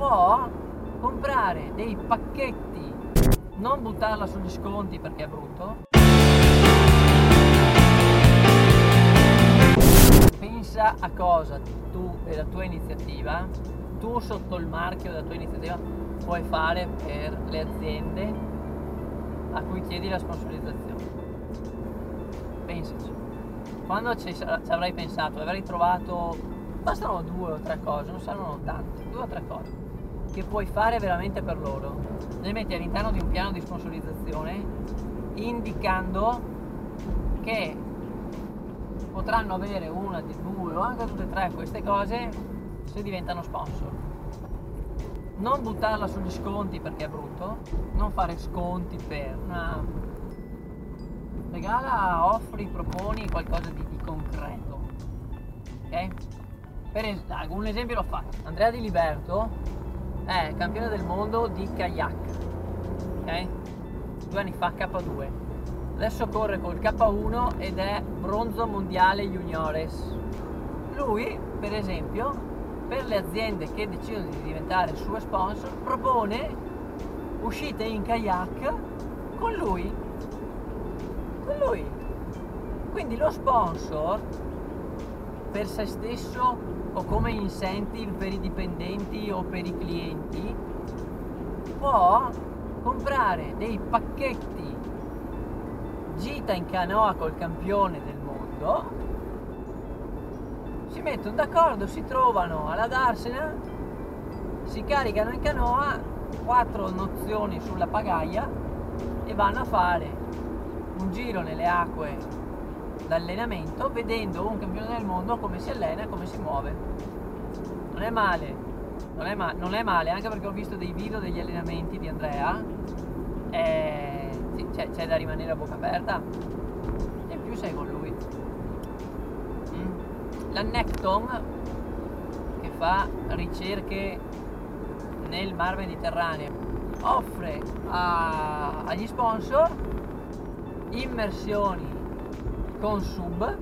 può comprare dei pacchetti, non buttarla sugli sconti perché è brutto. Pensa a cosa tu e la tua iniziativa, tu sotto il marchio della tua iniziativa puoi fare per le aziende a cui chiedi la sponsorizzazione. Pensaci. Quando ci, ci avrai pensato, avrai trovato, bastano due o tre cose, non saranno tante, due o tre cose che puoi fare veramente per loro. Le metti all'interno di un piano di sponsorizzazione indicando che potranno avere una di due o anche tutte e tre queste cose se diventano sponsor. Non buttarla sugli sconti perché è brutto, non fare sconti per una regala, offri, proponi qualcosa di, di concreto. Ok? Per es- un esempio l'ho fatto. Andrea Di Liberto è campione del mondo di kayak. Ok? Due anni fa K2. Adesso corre col K1 ed è bronzo mondiale juniores. Lui, per esempio, per le aziende che decidono di diventare sue sponsor, propone uscite in kayak con lui con lui. Quindi lo sponsor per se stesso o come incentive per i dipendenti o per i clienti può comprare dei pacchetti gita in canoa col campione del mondo si mettono d'accordo, si trovano alla Darsena si caricano in canoa quattro nozioni sulla pagaia e vanno a fare un giro nelle acque d'allenamento vedendo un campione del mondo come si allena e come si muove. Non è male, non è, ma- non è male, anche perché ho visto dei video degli allenamenti di Andrea e c'è, da rimanere a bocca aperta e più sei con lui. Mm. La Necton che fa ricerche nel mar Mediterraneo offre a, agli sponsor immersioni con sub,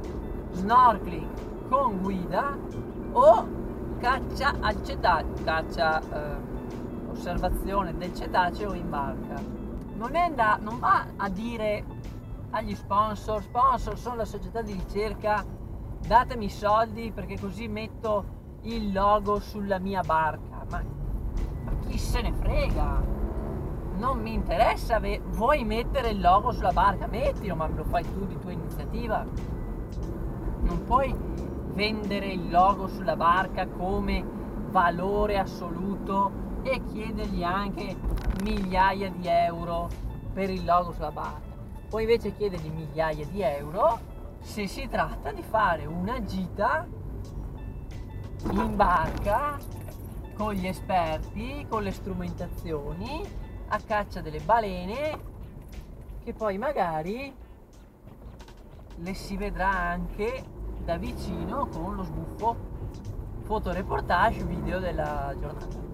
snorkeling con guida o caccia al cetaceo, caccia eh, osservazione del cetaceo in barca. Non, da, non va a dire agli sponsor, sponsor sono la società di ricerca, datemi soldi perché così metto il logo sulla mia barca. Ma, ma chi se ne frega? Non mi interessa, vuoi mettere il logo sulla barca, mettilo, ma lo fai tu di tua iniziativa. Non puoi vendere il logo sulla barca come valore assoluto e chiedergli anche migliaia di euro per il logo sulla barca. Puoi invece chiedergli migliaia di euro se si tratta di fare una gita in barca con gli esperti, con le strumentazioni a caccia delle balene che poi magari le si vedrà anche da vicino con lo sbuffo fotoreportage video della giornata.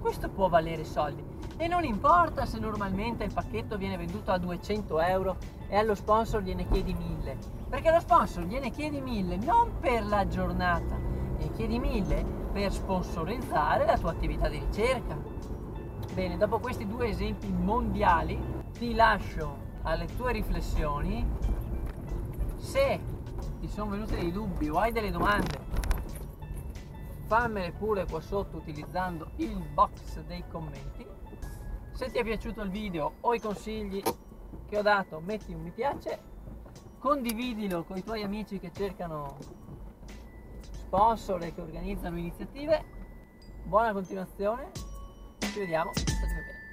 Questo può valere soldi. E non importa se normalmente il pacchetto viene venduto a 200 euro e allo sponsor gliene chiedi 1000 perché lo sponsor gliene chiedi 1000 non per la giornata gliene chiedi 1000 per sponsorizzare la tua attività di ricerca Bene, dopo questi due esempi mondiali ti lascio alle tue riflessioni. Se ti sono venuti dei dubbi o hai delle domande, fammele pure qua sotto utilizzando il box dei commenti. Se ti è piaciuto il video o i consigli che ho dato, metti un mi piace, condividilo con i tuoi amici che cercano sponsor e che organizzano iniziative. Buona continuazione ci vediamo, statemi bene.